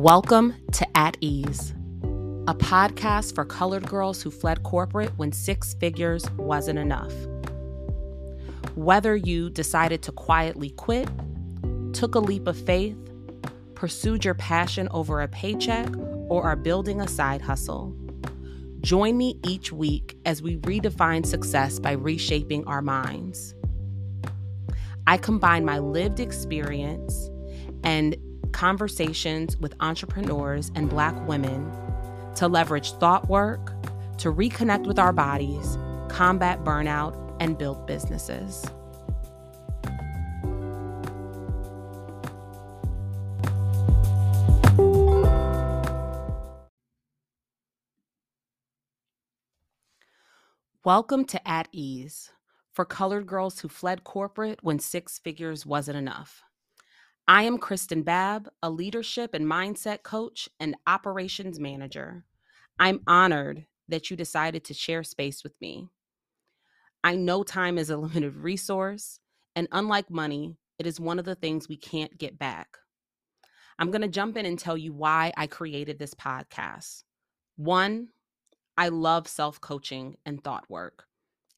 Welcome to At Ease, a podcast for colored girls who fled corporate when six figures wasn't enough. Whether you decided to quietly quit, took a leap of faith, pursued your passion over a paycheck, or are building a side hustle, join me each week as we redefine success by reshaping our minds. I combine my lived experience and conversations with entrepreneurs and Black women to leverage thought work, to reconnect with our bodies, combat burnout, and build businesses. Welcome to At Ease for colored girls who fled corporate when six figures wasn't enough. I am Kristen Babb, a leadership and mindset coach and operations manager. I'm honored that you decided to share space with me. I know time is a limited resource, and unlike money, it is one of the things we can't get back. I'm going to jump in and tell you why I created this podcast. One, I love self coaching and thought work.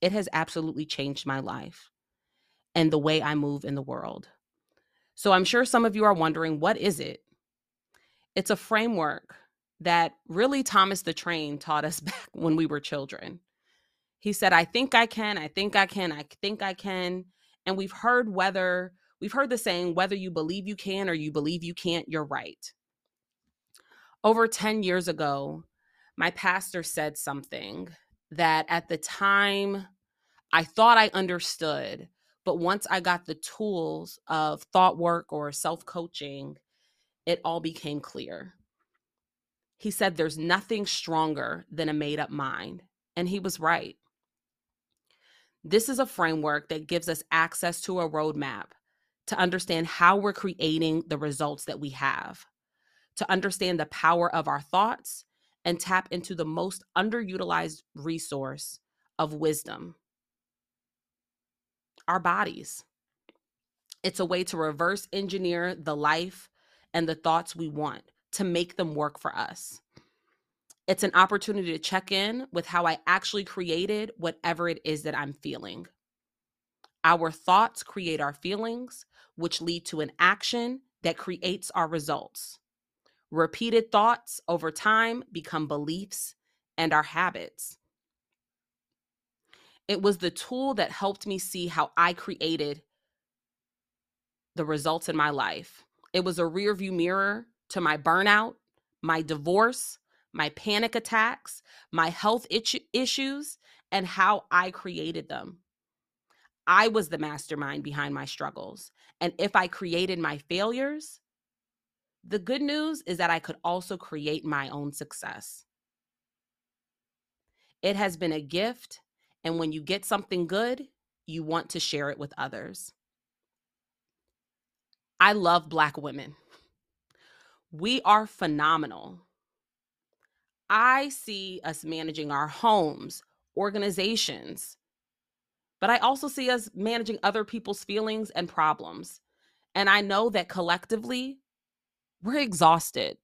It has absolutely changed my life and the way I move in the world. So I'm sure some of you are wondering what is it? It's a framework that really Thomas the Train taught us back when we were children. He said, I think I can, I think I can, I think I can. And we've heard whether, we've heard the saying, whether you believe you can or you believe you can't, you're right. Over 10 years ago, my pastor said something that at the time I thought I understood, but once I got the tools of thought work or self coaching, it all became clear. He said, There's nothing stronger than a made up mind. And he was right. This is a framework that gives us access to a roadmap to understand how we're creating the results that we have, to understand the power of our thoughts, and tap into the most underutilized resource of wisdom our bodies. It's a way to reverse engineer the life and the thoughts we want to make them work for us. It's an opportunity to check in with how I actually created whatever it is that I'm feeling. Our thoughts create our feelings, which lead to an action that creates our results. Repeated thoughts over time become beliefs and our habits. It was the tool that helped me see how I created the results in my life. It was a rear view mirror to my burnout, my divorce, my panic attacks, my health issues, and how I created them. I was the mastermind behind my struggles. And if I created my failures, the good news is that I could also create my own success. It has been a gift and when you get something good, you want to share it with others. I love Black women. We are phenomenal. I see us managing our homes, organizations, but I also see us managing other people's feelings and problems. And I know that collectively, we're exhausted.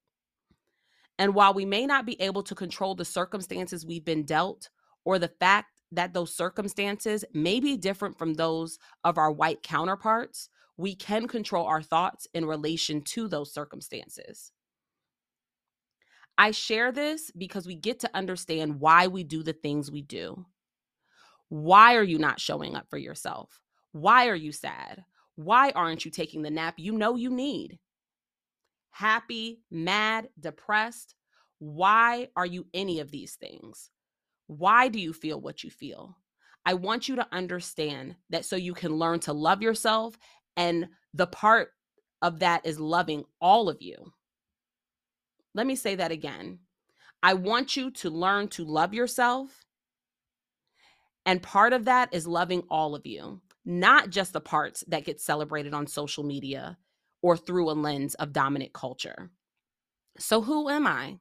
And while we may not be able to control the circumstances we've been dealt or the fact that those circumstances may be different from those of our white counterparts, we can control our thoughts in relation to those circumstances. I share this because we get to understand why we do the things we do. Why are you not showing up for yourself? Why are you sad? Why aren't you taking the nap you know you need? Happy, mad, depressed? Why are you any of these things? Why do you feel what you feel? I want you to understand that so you can learn to love yourself. And the part of that is loving all of you. Let me say that again. I want you to learn to love yourself. And part of that is loving all of you, not just the parts that get celebrated on social media or through a lens of dominant culture. So, who am I?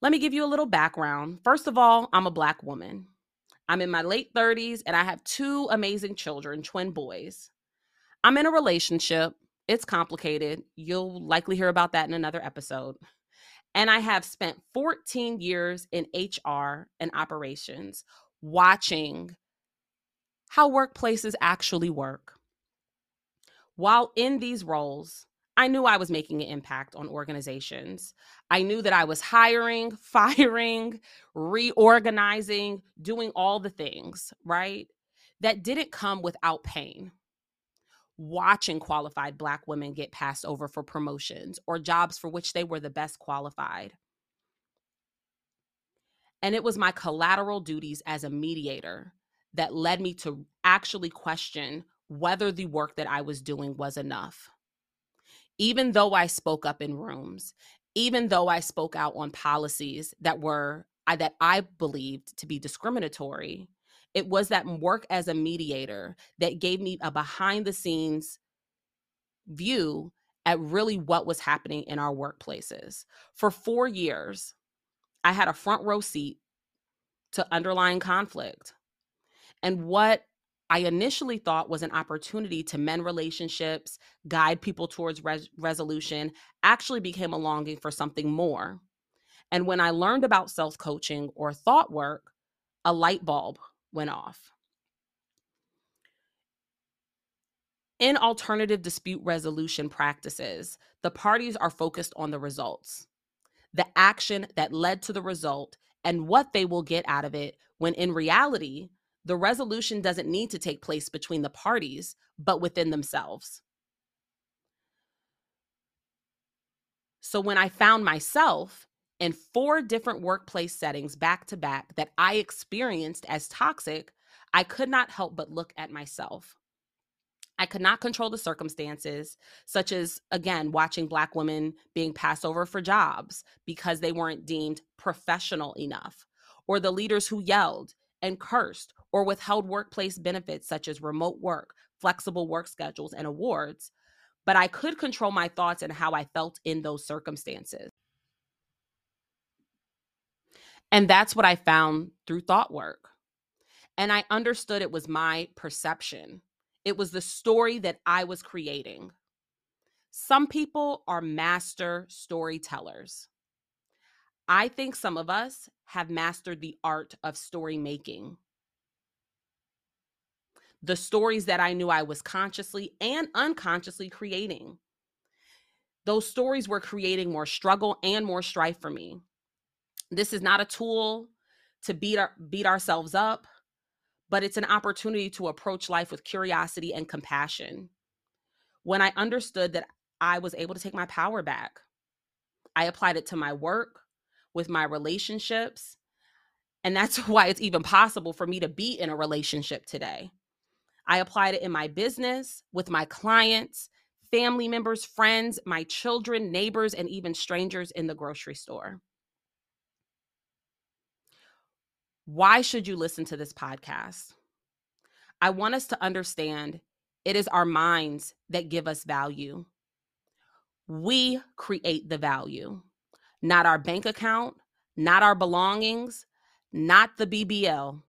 Let me give you a little background. First of all, I'm a Black woman. I'm in my late 30s and I have two amazing children, twin boys. I'm in a relationship It's complicated. You'll likely hear about that in another episode. And I have spent 14 years in HR and operations watching how workplaces actually work. While in these roles, I knew I was making an impact on organizations. I knew that I was hiring, firing, reorganizing, doing all the things, right? That didn't come without pain watching qualified Black women get passed over for promotions or jobs for which they were the best qualified. And it was my collateral duties as a mediator that led me to actually question whether the work that I was doing was enough. Even though I spoke up in rooms, even though I spoke out on policies that were that I believed to be discriminatory, it was that work as a mediator that gave me a behind the scenes view at really what was happening in our workplaces. For four years, I had a front row seat to underlying conflict. And what I initially thought was an opportunity to mend relationships, guide people towards res- resolution, actually became a longing for something more. And when I learned about self coaching or thought work, a light bulb went off. In alternative dispute resolution practices, the parties are focused on the results, the action that led to the result, and what they will get out of it, when in reality, the resolution doesn't need to take place between the parties, but within themselves. So when I found myself in four different workplace settings back to back that I experienced as toxic, I could not help but look at myself. I could not control the circumstances, such as, again, watching Black women being passed over for jobs because they weren't deemed professional enough, or the leaders who yelled and cursed or withheld workplace benefits such as remote work, flexible work schedules, and awards. But I could control my thoughts and how I felt in those circumstances. And that's what I found through thought work. And I understood it was my perception, it was the story that I was creating. Some people are master storytellers. I think some of us have mastered the art of story making. The stories that I knew I was consciously and unconsciously creating. Those stories were creating more struggle and more strife for me. This is not a tool to beat our, beat ourselves up, but it's an opportunity to approach life with curiosity and compassion. When I understood that I was able to take my power back, I applied it to my work, with my relationships, and that's why it's even possible for me to be in a relationship today. I applied it in my business, with my clients, family members, friends, my children, neighbors, and even strangers in the grocery store. Why should you listen to this podcast? I want us to understand it is our minds that give us value. We create the value, not our bank account, not our belongings, not the BBL.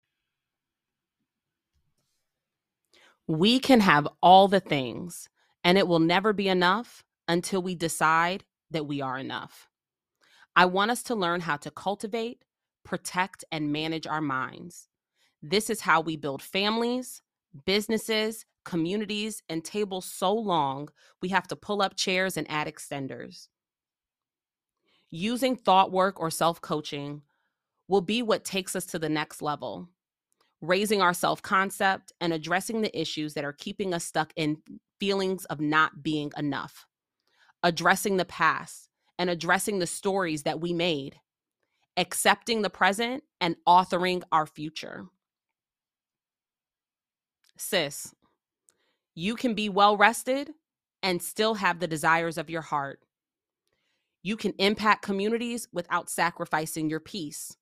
We can have all the things, and it will never be enough until we decide that we are enough. I want us to learn how to cultivate protect, and manage our minds. This is how we build families, businesses, communities, and tables so long we have to pull up chairs and add extenders. Using thought work or self coaching will be what takes us to the next level, raising our self concept and addressing the issues that are keeping us stuck in feelings of not being enough, addressing the past and addressing the stories that we made accepting the present, and authoring our future. Sis, you can be well rested and still have the desires of your heart. You can impact communities without sacrificing your peace.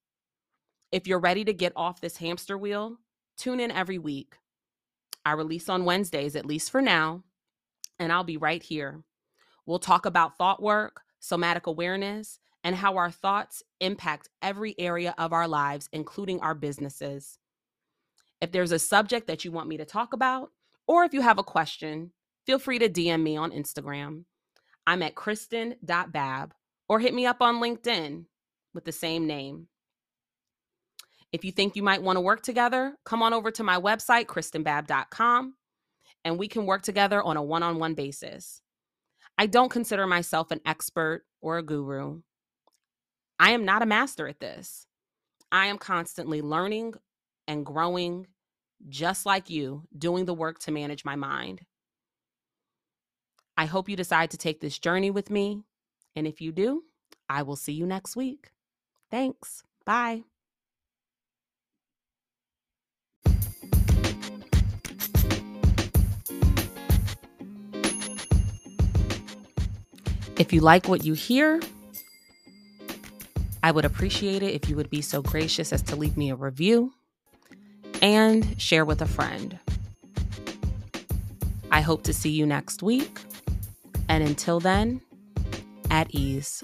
If you're ready to get off this hamster wheel, tune in every week. I release on Wednesdays, at least for now, and I'll be right here. We'll talk about thought work, somatic awareness, and how our thoughts impact every area of our lives, including our businesses. If there's a subject that you want me to talk about, or if you have a question, feel free to DM me on Instagram. I'm at kristen.bab or hit me up on LinkedIn with the same name. If you think you might want to work together, come on over to my website, kristenbab.com, and we can work together on a one on one basis. I don't consider myself an expert or a guru. I am not a master at this. I am constantly learning and growing, just like you, doing the work to manage my mind. I hope you decide to take this journey with me. And if you do, I will see you next week. Thanks. Bye. If you like what you hear, I would appreciate it if you would be so gracious as to leave me a review and share with a friend. I hope to see you next week. And until then, at ease.